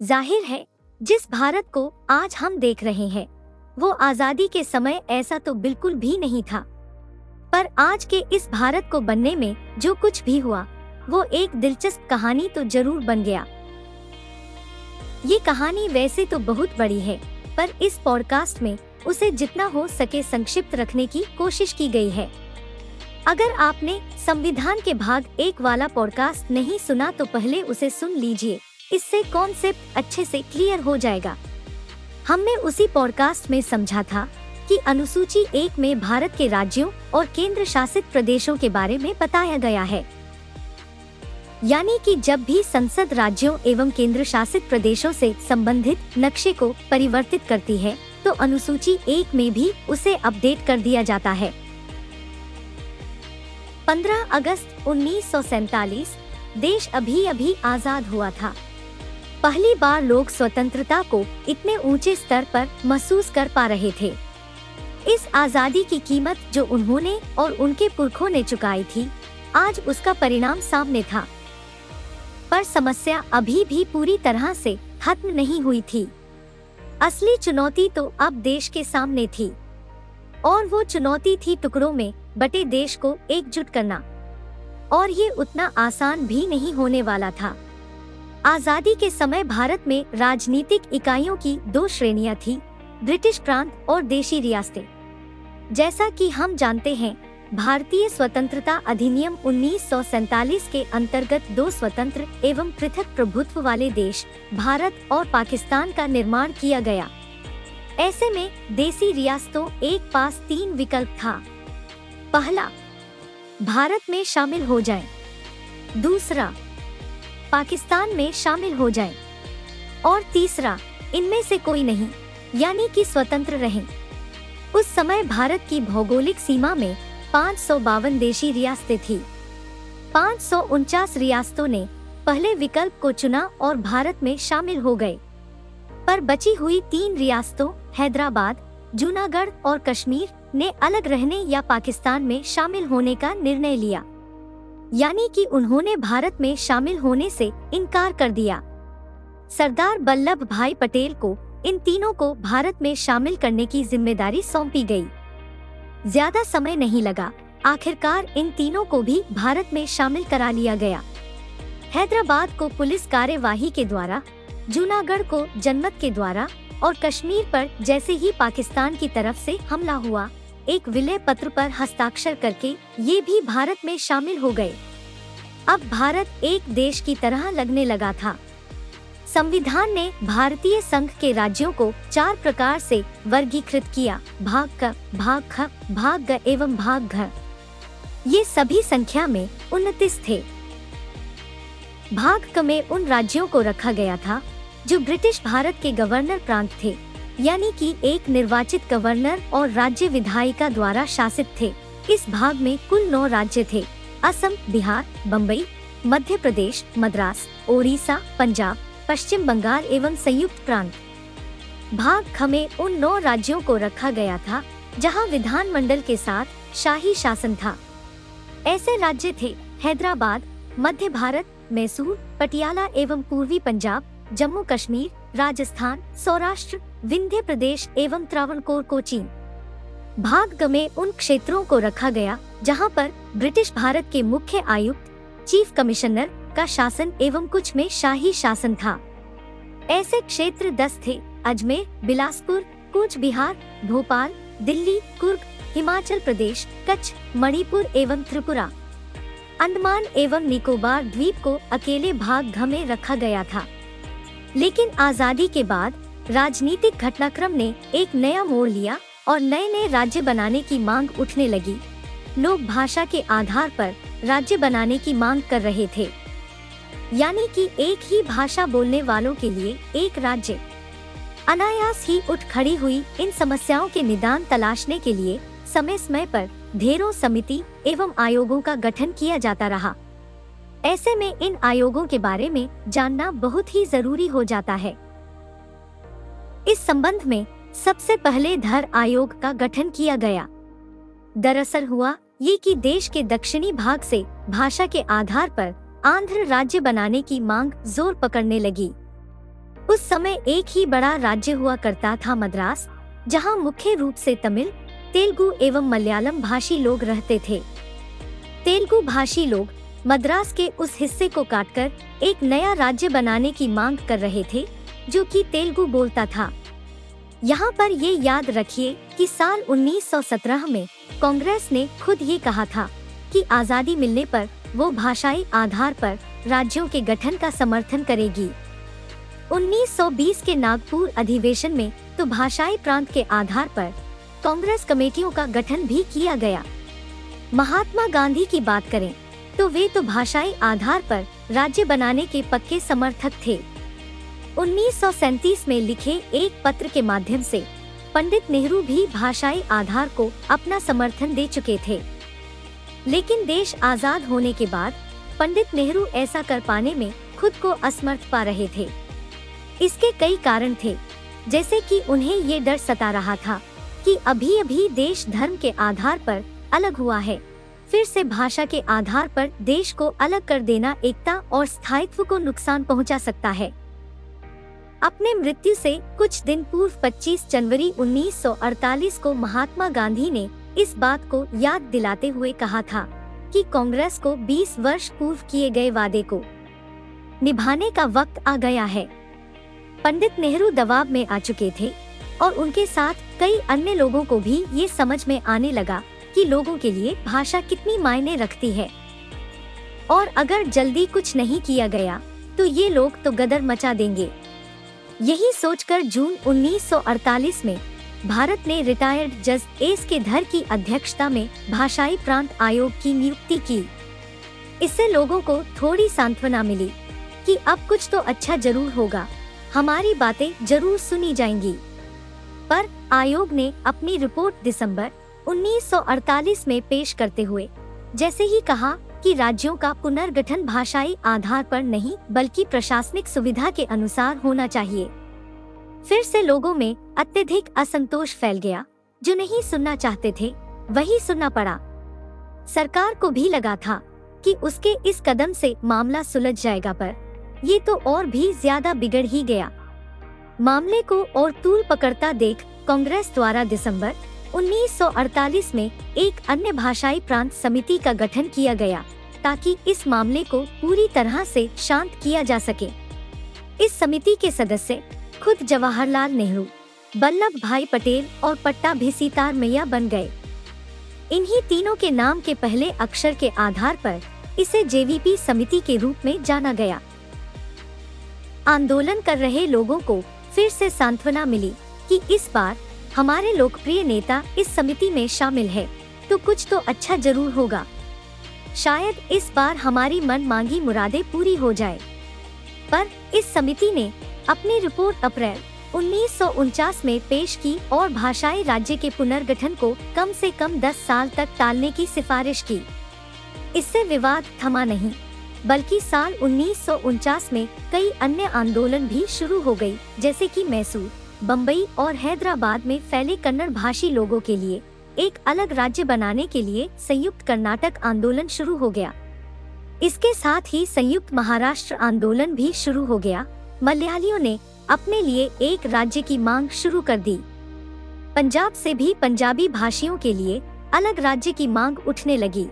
ज़ाहिर है, जिस भारत को आज हम देख रहे हैं, वो आज़ादी के समय ऐसा तो बिल्कुल भी नहीं था। पर आज के इस भारत को बनने में जो कुछ भी हुआ, वो एक दिलचस्प कहानी तो ज़रूर बन गया। ये कहानी वैसे तो बहुत बड़ी है, पर इस पॉडकास्ट में उसे जितना हो सके संक्षिप्त रखने की कोशिश की गई है। अगर आपने संविधान के भाग एक वाला पॉडकास्ट नहीं सुना तो पहले उसे सुन लीजिए। इससे कॉन्सेप्ट अच्छे से क्लियर हो जाएगा। हमने उसी पॉडकास्ट में समझा था कि अनुसूची एक में भारत के राज्यों और केंद्र शासित प्रदेशों के बारे में बताया गया है। यानी कि जब भी संसद राज्यों एवं केंद्र शासित प्रदेशों से संबंधित नक्शे को परिवर्तित करती है तो अनुसूची एक में भी उसे अपडेट कर दिया जाता है। 15 अगस्त उन्नीस देश अभी अभी आज़ाद हुआ था। पहली बार लोग स्वतंत्रता को इतने ऊँचे स्तर पर महसूस कर पा रहे थे। इस आज़ादी की कीमत जो उन्होंने और उनके पुरखों ने चुकाई थी, आज उसका परिणाम सामने था। पर समस्या अभी भी पूरी तरह से खत्म नहीं हुई थी। असली चुनौती तो अब देश के सामने थी। और वो चुनौती थी टुकड़ों में बटे देश को एकजुट करना। और ये उतना आसान भी नहीं होने वाला था। आज़ादी के समय भारत में राजनीतिक इकाइयों की दो श्रेणियाँ थी, ब्रिटिश प्रांत और देशी रियासतें। जैसा कि हम जानते हैं, भारतीय स्वतंत्रता अधिनियम उन्नीस के अंतर्गत दो स्वतंत्र एवं पृथक प्रभुत्व वाले देश, भारत और पाकिस्तान का निर्माण किया गया। ऐसे में देसी रियासतों एक पास तीन विकल्प था। पहला, भारत में शामिल हो जाए। दूसरा पाकिस्तान में शामिल हो जाए। और तीसरा, इनमें से कोई नहीं, यानी कि स्वतंत्र रहें। उस समय भारत की भौगोलिक सीमा में पाँच सौ बावन देशी रियासतें थी। पाँच सौ उनचास रियासतों ने पहले विकल्प को चुना और भारत में शामिल हो गए। पर बची हुई तीन रियासतों, हैदराबाद, जूनागढ़ और कश्मीर, ने अलग रहने या पाकिस्तान में शामिल होने का निर्णय लिया। यानी कि उन्होंने भारत में शामिल होने से इनकार कर दिया सरदार वल्लभ भाई पटेल को इन तीनों को भारत में शामिल करने की ज़िम्मेदारी सौंपी गई। ज़्यादा समय नहीं लगा, आखिरकार इन तीनों को भी भारत में शामिल करा लिया गया हैदराबाद को पुलिस कार्यवाही के द्वारा, जूनागढ़ को जनमत के द्वारा और कश्मीर पर जैसे ही पाकिस्तान की तरफ़ से हमला हुआ एक विलय पत्र पर हस्ताक्षर करके ये भी भारत में शामिल हो गए। अब भारत एक देश की तरह लगने लगा था। संविधान ने भारतीय संघ के राज्यों को चार प्रकार से वर्गीकृत किया, भाग क, भाग ख, भाग ग एवं भाग घ। ये सभी संख्या में उनतीस थे। भाग क में उन राज्यों को रखा गया था, जो ब्रिटिश भारत के गवर्नर प्रांत थे। यानी कि एक निर्वाचित गवर्नर और राज्य विधायिका द्वारा शासित थे। इस भाग में कुल नौ राज्य थे। असम, बिहार बम्बई मध्य प्रदेश, मद्रास, ओडिशा, पंजाब, पश्चिम बंगाल एवं संयुक्त प्रांत। भाग खमे उन नौ राज्यों को रखा गया था, जहाँ विधानमंडल के साथ शाही शासन था। ऐसे राज्य थे हैदराबाद, मध्य भारत, मैसूर, पटियाला एवं पूर्वी पंजाब, जम्मू कश्मीर राजस्थान, सौराष्ट्र, विंध्य प्रदेश एवं त्रावणकोर कोचीन भाग में उन क्षेत्रों को रखा गया, जहाँ पर ब्रिटिश भारत के मुख्य आयुक्त, चीफ कमिश्नर का शासन एवं कुछ में शाही शासन था। ऐसे क्षेत्र दस थे, अजमेर, बिलासपुर, कूच बिहार, भोपाल, दिल्ली, कुर्ग, हिमाचल प्रदेश, कच्छ, मणिपुर एवं त्रिपुरा। अंडमान एवं निकोबार द्वीप को अकेले भाग घ में रखा गया था। लेकिन आज़ादी के बाद, राजनीतिक घटनाक्रम ने एक नया मोड़ लिया और नए नए राज्य बनाने की मांग उठने लगी। लोग भाषा के आधार पर राज्य बनाने की मांग कर रहे थे। यानी कि एक ही भाषा बोलने वालों के लिए एक राज्य। अनायास ही उठ खड़ी हुई इन समस्याओं के निदान तलाशने के लिए समय समय पर ढेरों समिति एवं आयोगों का गठन किया जाता रहा। ऐसे में इन आयोगों के बारे में जानना बहुत ही ज़रूरी हो जाता है। इस संबंध में सबसे पहले धर आयोग का गठन किया गया। दरअसल हुआ ये कि देश के दक्षिणी भाग से भाषा के आधार पर आंध्र राज्य बनाने की मांग ज़ोर पकड़ने लगी। उस समय एक ही बड़ा राज्य हुआ करता था मद्रास, जहाँ मुख्य रूप से तमिल, तेलुगु एवं मलयालम भाषी लोग रहते थे। तेलुगु भाषी लोग मद्रास के उस हिस्से को काटकर एक नया राज्य बनाने की मांग कर रहे थे, जो कि तेलुगु बोलता था। यहाँ पर ये याद रखिए कि साल 1917 में कांग्रेस ने खुद ये कहा था कि आज़ादी मिलने पर वो भाषाई आधार पर राज्यों के गठन का समर्थन करेगी। 1920 के नागपुर अधिवेशन में तो भाषाई प्रांत के आधार पर कांग्रेस कमेटियों का गठन भी किया गया। महात्मा गांधी की बात करें तो वे तो भाषाई आधार पर राज्य बनाने के पक्के समर्थक थे। उन्नीस में लिखे एक पत्र के माध्यम से पंडित नेहरू भी भाषाई आधार को अपना समर्थन दे चुके थे। लेकिन देश आज़ाद होने के बाद पंडित नेहरू ऐसा कर पाने में खुद को असमर्थ पा रहे थे। इसके कई कारण थे, जैसे कि उन्हें ये डर सता रहा था कि अभी अभी देश धर्म के आधार पर अलग हुआ है। फिर से भाषा के आधार पर देश को अलग कर देना एकता और स्थायित्व को नुकसान पहुँचा सकता है। अपने मृत्यु से कुछ दिन पूर्व 25 जनवरी 1948 को महात्मा गांधी ने इस बात को याद दिलाते हुए कहा था कि कांग्रेस को 20 वर्ष पूर्व किए गए वादे को निभाने का वक्त आ गया है। पंडित नेहरू दबाव में आ चुके थे और उनके साथ कई अन्य लोगों को भी ये समझ में आने लगा कि लोगों के लिए भाषा कितनी मायने रखती है। और अगर जल्दी कुछ नहीं किया गया तो ये लोग तो गदर मचा देंगे। यही सोचकर जून 1948 में भारत ने रिटायर्ड जज एस के धर की अध्यक्षता में भाषाई प्रांत आयोग की नियुक्ति की। इससे लोगों को थोड़ी सांत्वना मिली कि अब कुछ तो अच्छा ज़रूर होगा, हमारी बातें ज़रूर सुनी जाएँगी। पर आयोग ने अपनी रिपोर्ट दिसंबर 1948 में पेश करते हुए, जैसे ही कहा कि राज्यों का पुनर्गठन भाषाई आधार पर नहीं, बल्कि प्रशासनिक सुविधा के अनुसार होना चाहिए। फिर से लोगों में अत्यधिक असंतोष फैल गया, जो नहीं सुनना चाहते थे, वही सुनना पड़ा। सरकार को भी लगा था कि उसके इस कदम से मामला सुलझ जाएगा पर, ये तो और भी ज़्यादा बिगड़ ही गया। मामले को और तूल पकड़ता देख कांग्रेस द्वारा दिसंबर 1948 में एक अन्य भाषाई प्रांत समिति का गठन किया गया, ताकि इस मामले को पूरी तरह से शांत किया जा सके। इस समिति के सदस्य खुद जवाहरलाल नेहरू, बल्लभ भाई पटेल और पट्टा भी सीतार मैया बन गए। इन्हीं तीनों के नाम के पहले अक्षर के आधार पर इसे जेवीपी समिति के रूप में जाना गया। आंदोलन कर रहे लोगों को फिर से सांत्वना मिली कि इस बार हमारे लोकप्रिय नेता इस समिति में शामिल है तो कुछ तो अच्छा ज़रूर होगा। शायद इस बार हमारी मन मांगी मुरादें पूरी हो जाए। पर इस समिति ने अपनी रिपोर्ट अप्रैल उन्नीस सौ उनचास में पेश की और भाषाई राज्य के पुनर्गठन को कम से कम 10 साल तक टालने की सिफारिश की। इससे विवाद थमा नहीं, बल्कि साल उन्नीस सौ उनचास में कई अन्य आंदोलन भी शुरू हो गई, जैसे कि मैसूर। बम्बई और हैदराबाद में फैले कन्नड़ भाषी लोगों के लिए एक अलग राज्य बनाने के लिए संयुक्त कर्नाटक आंदोलन शुरू हो गया। इसके साथ ही संयुक्त महाराष्ट्र आंदोलन भी शुरू हो गया। मलयालियों ने अपने लिए एक राज्य की मांग शुरू कर दी। पंजाब से भी पंजाबी भाषियों के लिए अलग राज्य की मांग उठने लगी।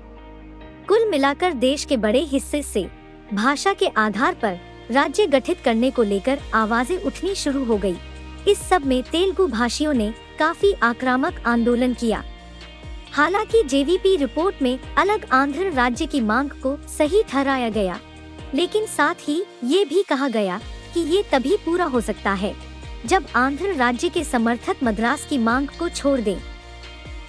कुल मिलाकर देश के बड़े हिस्से से भाषा के आधार पर राज्य गठित करने को लेकर आवाज़ें उठनी शुरू हो गई। इस सब में तेलुगु भाषियों ने काफ़ी आक्रामक आंदोलन किया हालाँकि जेवीपी रिपोर्ट में अलग आंध्र राज्य की मांग को सही ठहराया गया, लेकिन साथ ही ये भी कहा गया कि ये तभी पूरा हो सकता है, जब आंध्र राज्य के समर्थक मद्रास की मांग को छोड़ दें।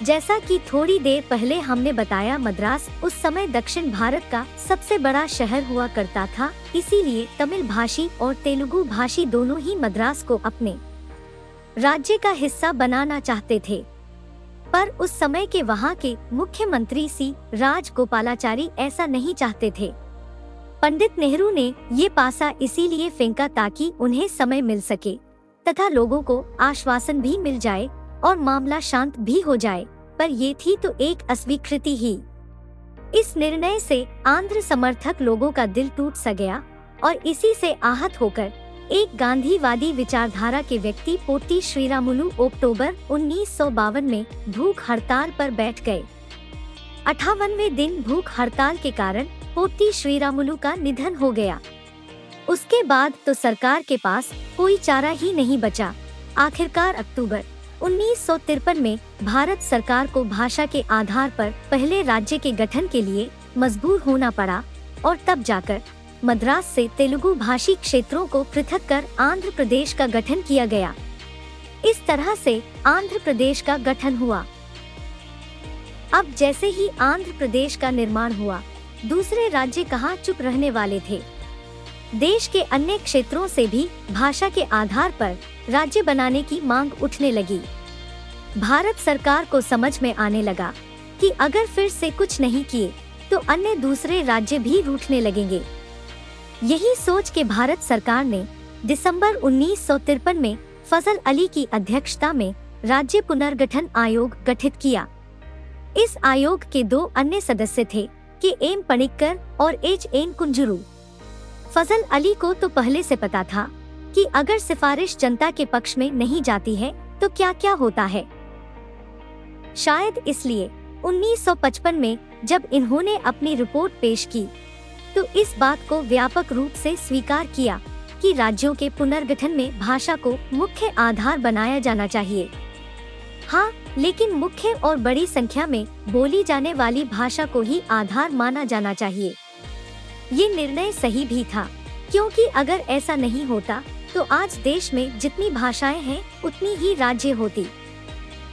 जैसा कि थोड़ी देर पहले हमने बताया, मद्रास उस समय दक्षिण भारत का सबसे बड़ा शहर हुआ करता था, इसीलिए तमिल भाषी और तेलुगु भाषी दोनों ही मद्रास को अपने राज्य का हिस्सा बनाना चाहते थे। पर उस समय के वहाँ के मुख्यमंत्री सी राज गोपालाचारी ऐसा नहीं चाहते थे। पंडित नेहरू ने ये पासा इसीलिए फेंका ताकि उन्हें समय मिल सके, तथा लोगों को आश्वासन भी मिल जाए और मामला शांत भी हो जाए, पर ये थी तो एक अस्वीकृति ही। इस निर्णय से आंध्र समर्थक लोगों का दिल टूट सा गया और इसी से आहत होकर एक गांधीवादी विचारधारा के व्यक्ति पोटी श्रीरामुलु अक्टूबर उन्नीस सौ बावन में भूख हड़ताल पर बैठ गए। अठावनवे दिन भूख हड़ताल के कारण पोटी श्रीरामुलु का निधन हो गया। उसके बाद तो सरकार के पास कोई चारा ही नहीं बचा। आखिरकार अक्टूबर उन्नीस सौ तिरपन में भारत सरकार को भाषा के आधार पर पहले राज्य के गठन के लिए मजबूर होना पड़ा और तब जाकर मद्रास से तेलुगु भाषी क्षेत्रों को पृथक कर आंध्र प्रदेश का गठन किया गया। इस तरह से आंध्र प्रदेश का गठन हुआ। अब जैसे ही आंध्र प्रदेश का निर्माण हुआ, दूसरे राज्य कहाँ चुप रहने वाले थे? देश के अन्य क्षेत्रों से भी भाषा के आधार पर राज्य बनाने की मांग उठने लगी। भारत सरकार को समझ में आने लगा कि अगर फिर से कुछ नहीं किए तो अन्य दूसरे राज्य भी रूठने लगेंगे। यही सोच के भारत सरकार ने दिसंबर उन्नीस सौ तिरपन में फजल अली की अध्यक्षता में राज्य पुनर्गठन आयोग गठित किया। इस आयोग के दो अन्य सदस्य थे, के एम पणिक्कर और एच एन कुंजरू। फजल अली को तो पहले से पता था कि अगर सिफारिश जनता के पक्ष में नहीं जाती है तो क्या क्या होता है। शायद इसलिए 1955 में जब इन्होंने अपनी रिपोर्ट पेश की तो इस बात को व्यापक रूप से स्वीकार किया कि राज्यों के पुनर्गठन में भाषा को मुख्य आधार बनाया जाना चाहिए। हाँ लेकिन मुख्य और बड़ी संख्या में बोली जाने वाली भाषा को ही आधार माना जाना चाहिए। ये निर्णय सही भी था, क्योंकि अगर ऐसा नहीं होता तो आज देश में जितनी भाषाएँ हैं, उतनी ही राज्य होती।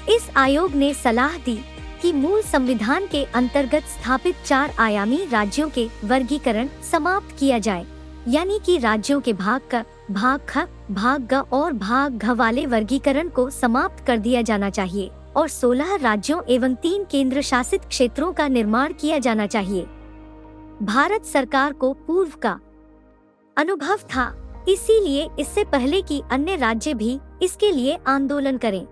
इस आयोग ने सलाह दी कि मूल संविधान के अंतर्गत स्थापित चार आयामी राज्यों के वर्गीकरण समाप्त किया जाए। यानी कि राज्यों के भाग का, भाग ख, भाग ग और भाग घ वाले वर्गीकरण को समाप्त कर दिया जाना चाहिए और 16 राज्यों एवं तीन केंद्र शासित क्षेत्रों का निर्माण किया जाना चाहिए। भारत सरकार को पूर्व का अनुभव था, इसीलिए इससे पहले कि अन्य राज्य भी इसके लिए आंदोलन करें।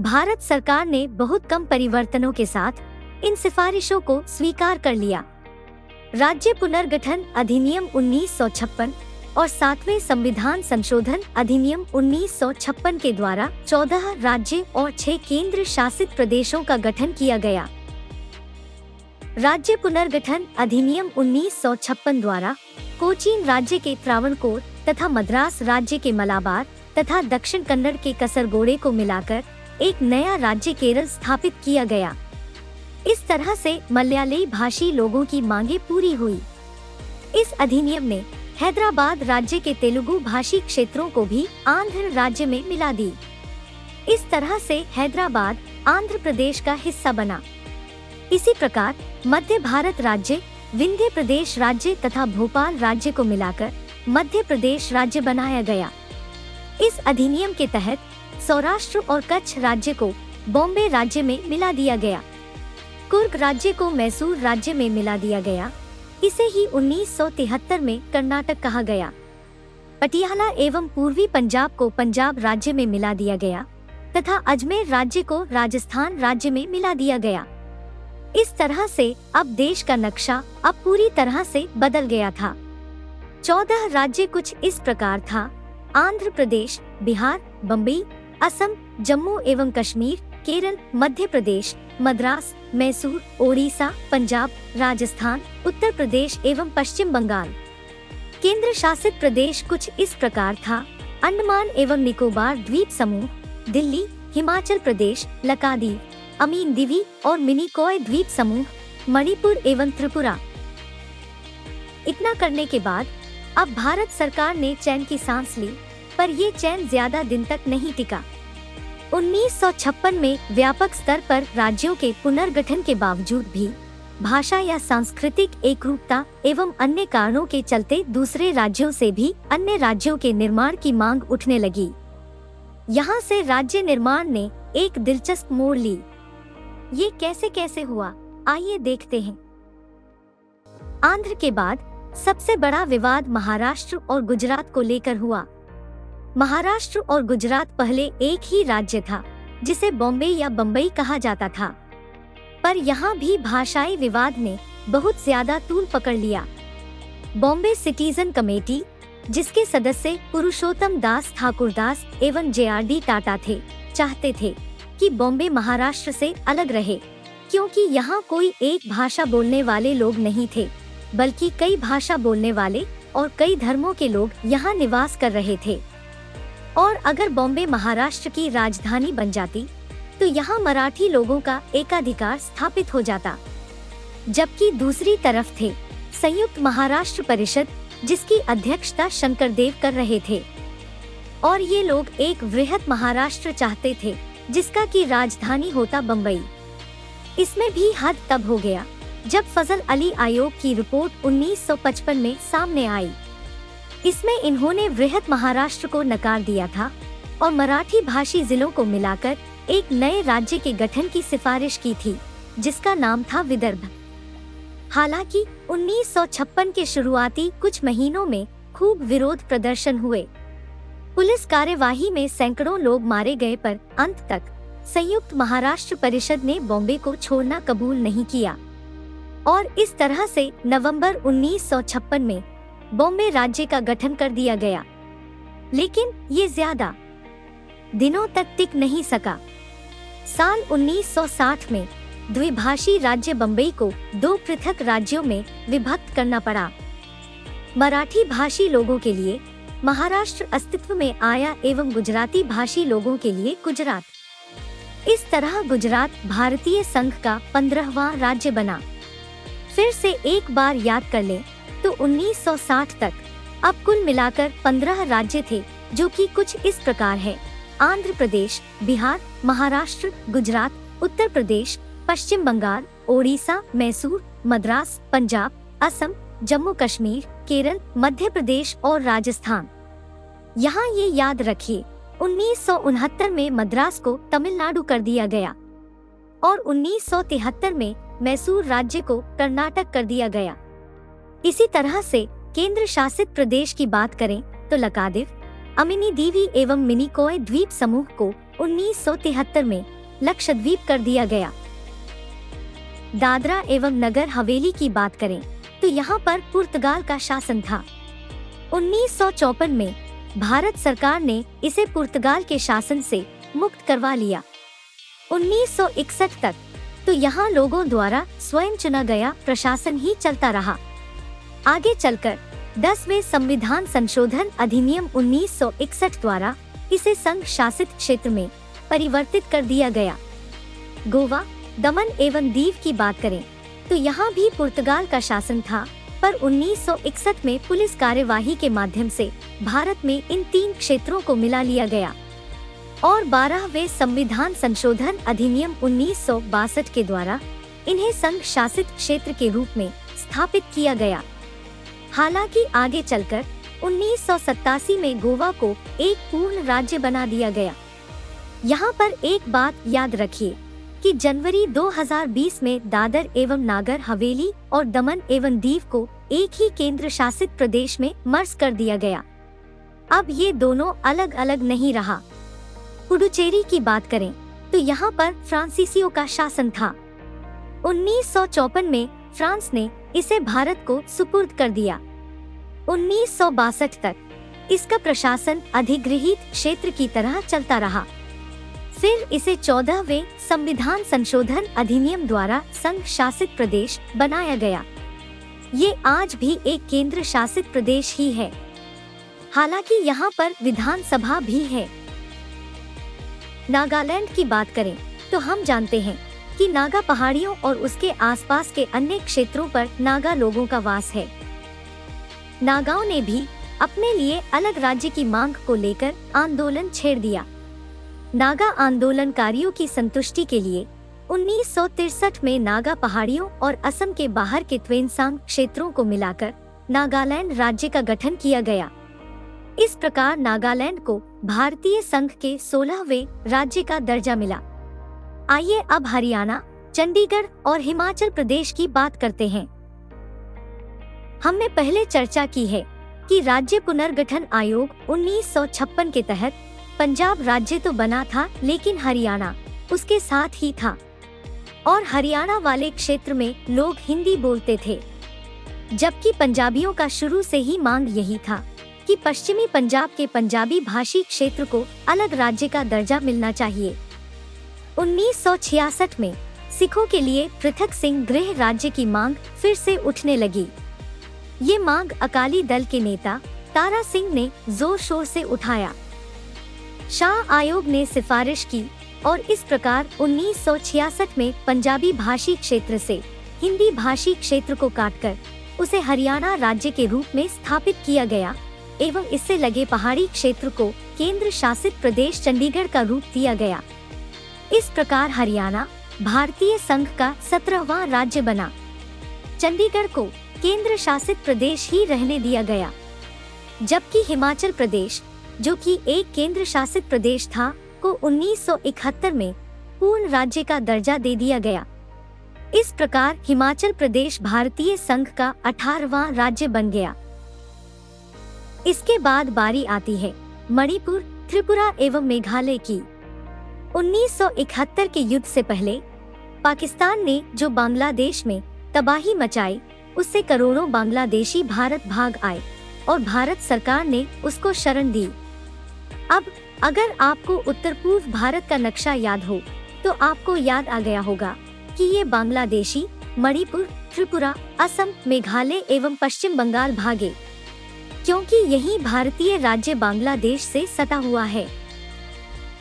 भारत सरकार ने बहुत कम परिवर्तनों के साथ इन सिफारिशों को स्वीकार कर लिया। राज्य पुनर्गठन अधिनियम 1956 और सातवें संविधान संशोधन अधिनियम 1956 के द्वारा 14 राज्य और 6 केंद्र शासित प्रदेशों का गठन किया गया। राज्य पुनर्गठन अधिनियम 1956 द्वारा कोचीन राज्य के त्रावणकोर तथा मद्रास राज्य के मलाबार तथा दक्षिण कन्नड़ के कसरगोड़े को मिलाकर एक नया राज्य केरल स्थापित किया गया। इस तरह से मलयाली भाषी लोगों की मांगे पूरी हुई। इस अधिनियम ने हैदराबाद राज्य के तेलुगु भाषी क्षेत्रों को भी आंध्र राज्य में मिला दी। इस तरह से हैदराबाद आंध्र प्रदेश का हिस्सा बना। इसी प्रकार मध्य भारत राज्य, विंध्य प्रदेश राज्य तथा भोपाल राज्य को मिलाकर मध्य प्रदेश राज्य बनाया गया। इस अधिनियम के तहत सौराष्ट्र और कच्छ राज्य को बॉम्बे राज्य में मिला दिया गया। कुर्ग राज्य को मैसूर राज्य में मिला दिया गया। इसे ही 1973 में कर्नाटक कहा गया। पटियाला एवं पूर्वी पंजाब को पंजाब राज्य में मिला दिया गया तथा अजमेर राज्य को राजस्थान राज्य में मिला दिया गया। इस तरह से अब देश का नक्शा अब पूरी तरह से बदल गया था। चौदह राज्य कुछ इस प्रकार था। आंध्र प्रदेश, बिहार, बम्बई असम, जम्मू एवं कश्मीर, केरल, मध्य प्रदेश, मद्रास, मैसूर, ओडिशा, पंजाब, राजस्थान, उत्तर प्रदेश एवं पश्चिम बंगाल। केंद्र शासित प्रदेश कुछ इस प्रकार था। अंडमान एवं निकोबार द्वीप समूह, दिल्ली, हिमाचल प्रदेश लकादीप अमीन दिवी और मिनिकॉय द्वीप समूह, मणिपुर एवं त्रिपुरा। इतना करने के बाद अब भारत सरकार ने चैन की सांस ली। पर ये चैन ज़्यादा दिन तक नहीं टिका। 1956 में व्यापक स्तर पर राज्यों के पुनर्गठन के बावजूद भी, भाषा या सांस्कृतिक एकरूपता एवं अन्य कारणों के चलते दूसरे राज्यों से भी अन्य राज्यों के निर्माण की मांग उठने लगी। यहाँ से राज्य निर्माण ने एक दिलचस्प मोड़ ली। ये कैसे कैसे हुआ, आइए देखते हैं। आंध्र के बाद सबसे बड़ा विवाद महाराष्ट्र और गुजरात को लेकर हुआ। महाराष्ट्र और गुजरात पहले एक ही राज्य था, जिसे बॉम्बे या बम्बई कहा जाता था। पर यहाँ भी भाषाई विवाद ने बहुत ज़्यादा तूल पकड़ लिया। बॉम्बे सिटीजन कमेटी, जिसके सदस्य पुरुषोत्तम दास ठाकुर दास एवं जे आर डी टाटा थे, चाहते थे कि बॉम्बे महाराष्ट्र से अलग रहे, क्योंकि यहाँ कोई एक भाषा बोलने वाले लोग नहीं थे, बल्कि कई भाषा बोलने वाले और कई धर्मों के लोग यहाँ निवास कर रहे थे। और अगर बॉम्बे महाराष्ट्र की राजधानी बन जाती तो यहाँ मराठी लोगों का एकाधिकार स्थापित हो जाता। जबकि दूसरी तरफ़ थे संयुक्त महाराष्ट्र परिषद, जिसकी अध्यक्षता शंकर देव कर रहे थे। और ये लोग एक वृहत महाराष्ट्र चाहते थे, जिसका की राजधानी होता बम्बई इसमें भी हद तब हो गया, जब फजल अली आयोग की रिपोर्ट 1955 में सामने आई। इसमें इन्होंने वृहत महाराष्ट्र को नकार दिया था और मराठी भाषी जिलों को मिलाकर एक नए राज्य के गठन की सिफारिश की थी, जिसका नाम था विदर्भ। हालाँकि 1956 के शुरुआती कुछ महीनों में खूब विरोध प्रदर्शन हुए। पुलिस कार्यवाही में सैकड़ों लोग मारे गए पर अंत तक संयुक्त महाराष्ट्र परिषद ने बॉम्बे को छोड़ना कबूल नहीं किया। और इस तरह से नवंबर 1956 में बॉम्बे राज्य का गठन कर दिया गया। लेकिन ये ज़्यादा दिनों तक टिक नहीं सका। साल 1960 में द्विभाषी राज्य बम्बई को दो पृथक राज्यों में विभक्त करना पड़ा। मराठी भाषी लोगों के लिए, महाराष्ट्र अस्तित्व में आया एवं गुजराती भाषी लोगों के लिए गुजरात। इस तरह गुजरात भारतीय संघ का पंद्रहवा राज्य बना। फिर से एक बार याद कर लें तो 1960 तक। अब कुल मिलाकर 15 राज्य थे, जो कि कुछ इस प्रकार है। आंध्र प्रदेश, बिहार, महाराष्ट्र, गुजरात, उत्तर प्रदेश, पश्चिम बंगाल, ओडिशा, मैसूर, मद्रास, पंजाब, असम, जम्मू कश्मीर, केरल, मध्य प्रदेश और राजस्थान। यहाँ ये याद रखिए, उन्नीस सौ उनहत्तर में मद्रास को तमिलनाडु कर दिया गया और 1973 में मैसूर राज्य को कर्नाटक कर दिया गया। इसी तरह से केंद्र शासित प्रदेश की बात करें तो लकादिव, अमिनी दीवी एवं मिनिकोय द्वीप समूह को 1973 में लक्षद्वीप कर दिया गया। दादरा एवं नगर हवेली की बात करें तो यहाँ पर पुर्तगाल का शासन था। उन्नीस में भारत सरकार ने इसे पुर्तगाल के शासन से मुक्त करवा लिया। 1961 तक तो यहाँ लोगों द्वारा स्वयं चुना गया प्रशासन ही चलता रहा। आगे चलकर दसवें संविधान संशोधन अधिनियम 1961 द्वारा इसे संघ शासित क्षेत्र में परिवर्तित कर दिया गया। गोवा, दमन एवं दीव की बात करें तो यहाँ भी पुर्तगाल का शासन था, पर 1961 में पुलिस कार्यवाही के माध्यम से भारत में इन तीन क्षेत्रों को मिला लिया गया। और बारहवे संविधान संशोधन अधिनियम उन्नीस सौ बासठ के द्वारा इन्हें संघ शासित क्षेत्र के रूप में स्थापित किया गया। हालाँकि आगे चलकर, उन्नीस सौ सतासी में गोवा को एक पूर्ण राज्य बना दिया गया। यहाँ पर एक बात याद रखिए कि जनवरी 2020 में दादर एवं नागर हवेली और दमन एवं दीव को एक ही केंद्र शासित प्रदेश में मर्ज कर दिया गया। अब ये दोनों अलग अलग नहीं रहा। पुडुचेरी की बात करें तो यहाँ पर फ्रांसीसियों का शासन था। उन्नीस में फ्रांस ने इसे भारत को सुपुर्द कर दिया। उन्नीस सौ बासठ तक, इसका प्रशासन अधिग्रहित क्षेत्र की तरह चलता रहा। फिर इसे चौदहवे संविधान संशोधन अधिनियम द्वारा संघ शासित प्रदेश बनाया गया। ये आज भी एक केंद्र शासित प्रदेश ही है। हालाँकि यहाँ पर विधानसभा भी है। नागालैंड की बात करें तो हम जानते हैं कि नागा पहाड़ियों और उसके आसपास के अन्य क्षेत्रों पर नागा लोगों का वास है। नागाओं ने भी अपने लिए अलग राज्य की मांग को लेकर आंदोलन छेड़ दिया। नागा आंदोलनकारियों की संतुष्टि के लिए उन्नीस में नागा पहाड़ियों और असम के बाहर के त्वेनसांग क्षेत्रों को मिलाकर नागालैंड राज्य का गठन किया गया। इस प्रकार नागालैंड को भारतीय संघ के सोलहवे राज्य का दर्जा मिला। आइए अब हरियाणा, चंडीगढ़ और हिमाचल प्रदेश की बात करते हैं। हमने पहले चर्चा की है कि राज्य पुनर्गठन आयोग 1956 के तहत पंजाब राज्य तो बना था, लेकिन हरियाणा उसके साथ ही था। और हरियाणा वाले क्षेत्र में लोग हिंदी बोलते थे। जबकि पंजाबियों का शुरू से ही मांग यही था कि पश्चिमी पंजाब के पंजाबी भाषी क्षेत्र को अलग राज्य का दर्जा मिलना चाहिए। 1966 में सिखों के लिए पृथक सिंह गृह राज्य की मांग फिर से उठने लगी। ये मांग अकाली दल के नेता तारा सिंह ने ज़ोर शोर से उठाया। शाह आयोग ने सिफारिश की और इस प्रकार 1966 में पंजाबी भाषी क्षेत्र से हिंदी भाषी क्षेत्र को काटकर उसे हरियाणा राज्य के रूप में स्थापित किया गया एवं इससे लगे पहाड़ी क्षेत्र को केंद्र शासित प्रदेश चंडीगढ़ का रूप दिया गया। इस प्रकार हरियाणा भारतीय संघ का सत्रहवा राज्य बना। चंडीगढ़ को केंद्र शासित प्रदेश ही रहने दिया गया। जबकि हिमाचल प्रदेश, जो कि एक केंद्र शासित प्रदेश था, को 1971 में पूर्ण राज्य का दर्जा दे दिया गया। इस प्रकार हिमाचल प्रदेश भारतीय संघ का अठारवा राज्य बन गया। इसके बाद बारी आती है मणिपुर, त्रिपुरा एवं मेघालय की। 1971 के युद्ध से पहले पाकिस्तान ने जो बांग्लादेश में तबाही मचाई उससे करोड़ों बांग्लादेशी भारत भाग आए और भारत सरकार ने उसको शरण दी। अब, अगर आपको उत्तर पूर्व भारत का नक्शा याद हो तो आपको याद आ गया होगा कि ये बांग्लादेशी, मणिपुर, त्रिपुरा, असम, मेघालय एवं पश्चिम बंगाल भागे। क्योंकि यही भारतीय राज्य बांग्लादेश से सटा हुआ है।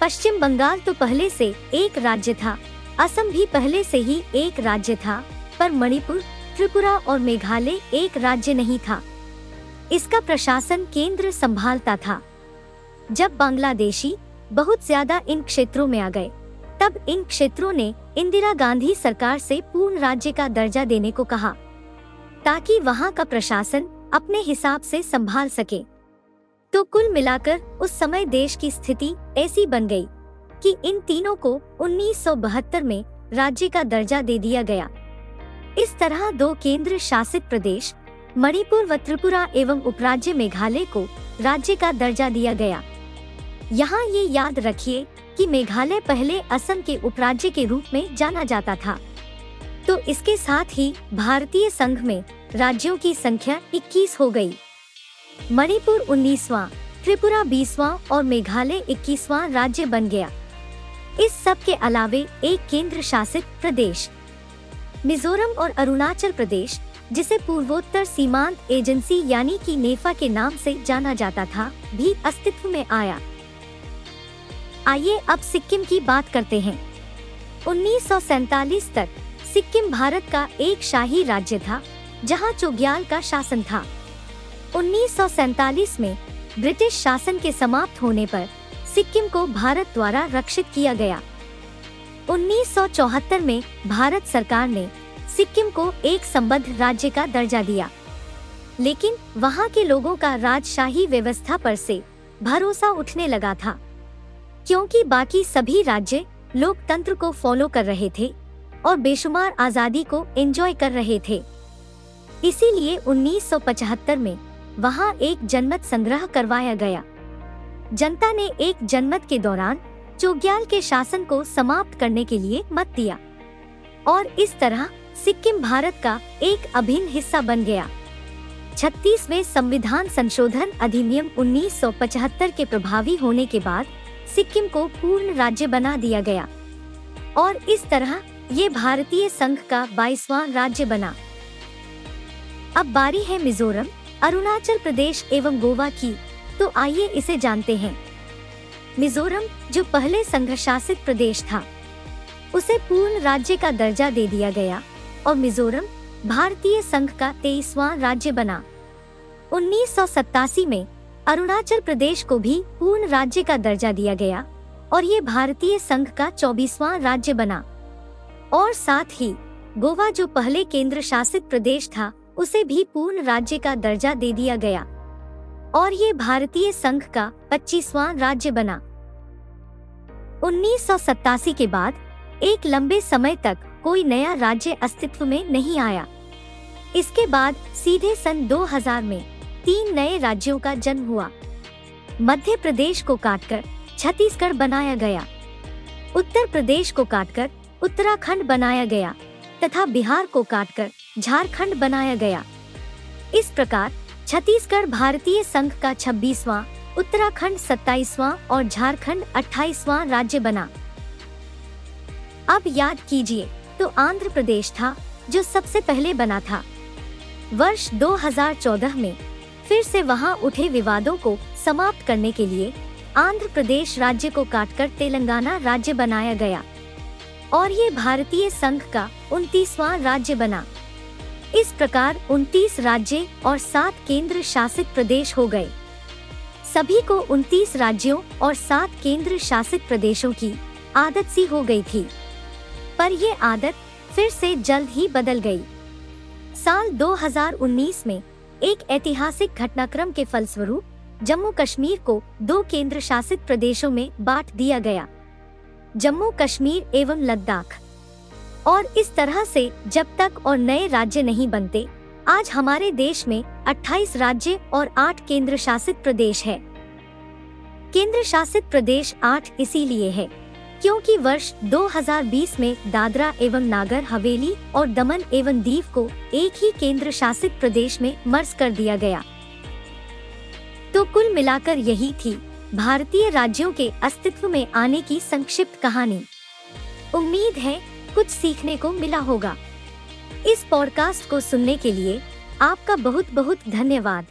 पश्चिम बंगाल तो पहले से एक राज्य था, असम भी पहले से ही एक राज्य था, पर मणिपुर त्रिपुरा और मेघालय एक राज्य नहीं था। इसका प्रशासन केंद्र संभालता था। जब बांग्लादेशी बहुत ज़्यादा इन क्षेत्रों में आ गए, तब इन क्षेत्रों ने इंदिरा गांधी सरकार से पूर्ण राज्य का दर्जा देने को कहा, ताकि वहाँ का प्रशासन अपने हिसाब से संभाल सके। तो कुल मिलाकर उस समय देश की स्थिति ऐसी बन गई कि इन तीनों को 1972 में राज्य का दर्जा दे दिया गया। इस तरह दो केंद्र शासित प्रदेश मणिपुर व त्रिपुरा एवं उपराज्य मेघालय को राज्य का दर्जा दिया गया। यहाँ ये याद रखिए कि मेघालय पहले असम के उपराज्य के रूप में जाना जाता था। तो इसके साथ ही भारतीय संघ में राज्यों की संख्या 21 हो गई। मणिपुर 19वां, त्रिपुरा 20वां और मेघालय 21वां राज्य बन गया। इस सब के अलावे एक केंद्र शासित प्रदेश। मिजोरम और अरुणाचल प्रदेश, जिसे पूर्वोत्तर सीमांत एजेंसी यानी कि नेफा के नाम से जाना जाता था, भी अस्तित्व में आया। आइए अब सिक्किम की बात करते हैं। उन्नीस तक सिक्किम भारत का एक शाही राज्य था, जहाँ चोग्याल का शासन था। उन्नीस में ब्रिटिश शासन के समाप्त होने पर सिक्किम को भारत द्वारा रक्षित किया गया। 1974 में भारत सरकार ने सिक्किम को एक संबद्ध राज्य का दर्जा दिया। लेकिन वहाँ के लोगों का राजशाही व्यवस्था पर से भरोसा उठने लगा था। क्योंकि बाकी सभी राज्य लोकतंत्र को फॉलो कर रहे थे और बेशुमार आज़ादी को एंजॉय कर रहे थे। इसीलिए 1975 में वहाँ एक जनमत संग्रह करवाया गया। जनता ने एक जनमत के दौरान चोग्याल के शासन को समाप्त करने के लिए मत दिया। और इस तरह सिक्किम भारत का एक अभिन्न हिस्सा बन गया। छत्तीसवे संविधान संशोधन अधिनियम 1975 के प्रभावी होने के बाद सिक्किम को पूर्ण राज्य बना दिया गया। और इस तरह ये भारतीय संघ का बाईसवां राज्य बना। अब बारी है मिजोरम, अरुणाचल प्रदेश एवं गोवा की तो आइए इसे जानते हैं। मिजोरम, जो पहले संघ शासित प्रदेश था, उसे पूर्ण राज्य का दर्जा दे दिया गया और मिजोरम भारतीय संघ का तेईसवां राज्य बना। उन्नीस सौ सतासी में अरुणाचल प्रदेश को भी पूर्ण राज्य का दर्जा दिया गया और ये भारतीय संघ का चौबीसवां राज्य बना। और साथ ही गोवा, जो पहले केंद्र शासित प्रदेश था, उसे भी पूर्ण राज्य का दर्जा दे दिया गया। और ये भारतीय संघ का पच्चीसवां राज्य बना। उन्नीस सौ सतासी के बाद, एक लंबे समय तक कोई नया राज्य अस्तित्व में नहीं आया। इसके बाद सीधे सन 2000 में तीन नए राज्यों का जन्म हुआ। मध्य प्रदेश को काटकर छत्तीसगढ़ बनाया गया। उत्तर प्रदेश को काटकर उत्तराखंड बनाया गया तथा बिहार को काटकर झारखंड बनाया गया। इस प्रकार छत्तीसगढ़ भारतीय संघ का 26वां, उत्तराखंड 27वां और झारखंड 28वां राज्य बना। अब याद कीजिए तो आंध्र प्रदेश था जो सबसे पहले बना था। वर्ष 2014 में फिर से वहाँ उठे विवादों को समाप्त करने के लिए आंध्र प्रदेश राज्य को काटकर तेलंगाना राज्य बनाया गया। और ये भारतीय संघ का उनतीसवां राज्य बना। इस प्रकार 29 राज्य और सात केंद्र शासित प्रदेश हो गए। सभी को 29 राज्यों और सात केंद्र शासित प्रदेशों की आदत सी हो गई थी। पर ये आदत फिर से जल्द ही बदल गई। साल 2019 में एक ऐतिहासिक घटनाक्रम के फलस्वरूप जम्मू कश्मीर को दो केंद्र शासित प्रदेशों में बांट दिया गया। जम्मू कश्मीर एवं लद्दाख। और इस तरह से जब तक और नए राज्य नहीं बनते, आज हमारे देश में 28 राज्य और 8 केंद्र शासित प्रदेश है। केंद्र शासित प्रदेश 8 इसीलिए है, क्योंकि वर्ष 2020 में दादरा एवं नागर, हवेली और दमन एवं दीव को एक ही केंद्र शासित प्रदेश में मर्ज कर दिया गया। तो कुल मिलाकर यही थी भारतीय राज्यों के अस्तित्व में आने की संक्षिप्त कहानी। उम्मीद है कुछ सीखने को मिला होगा। इस पॉडकास्ट को सुनने के लिए आपका बहुत बहुत धन्यवाद।